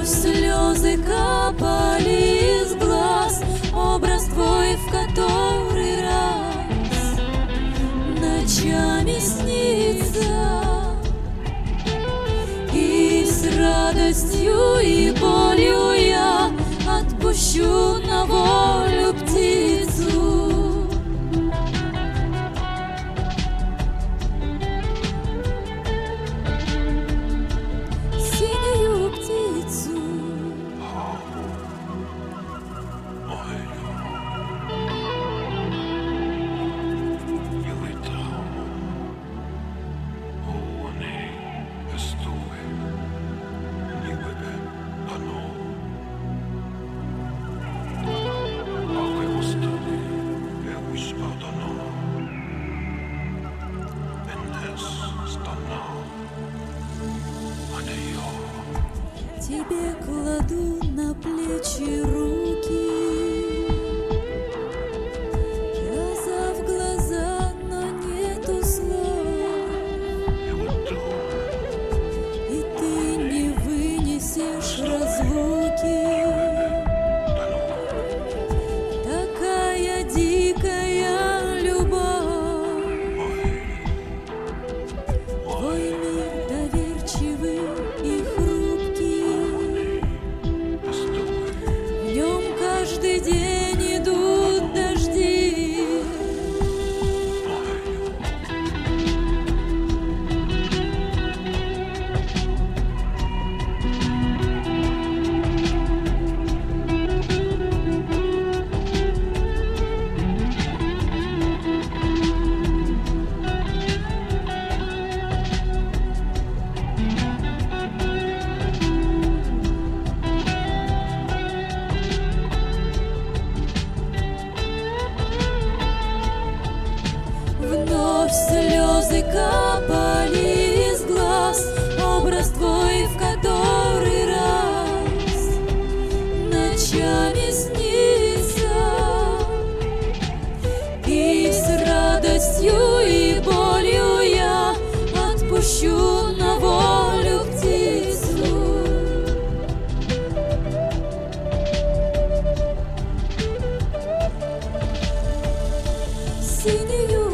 Вновь слезы капали из глаз, образ твой в который раз ночами снится. И с радостью и болью Тебе кладу на плечи руку. капали из глаз Образ твой в который раз Ночами снится И с радостью и болью я Отпущу на волю птицу. Синюю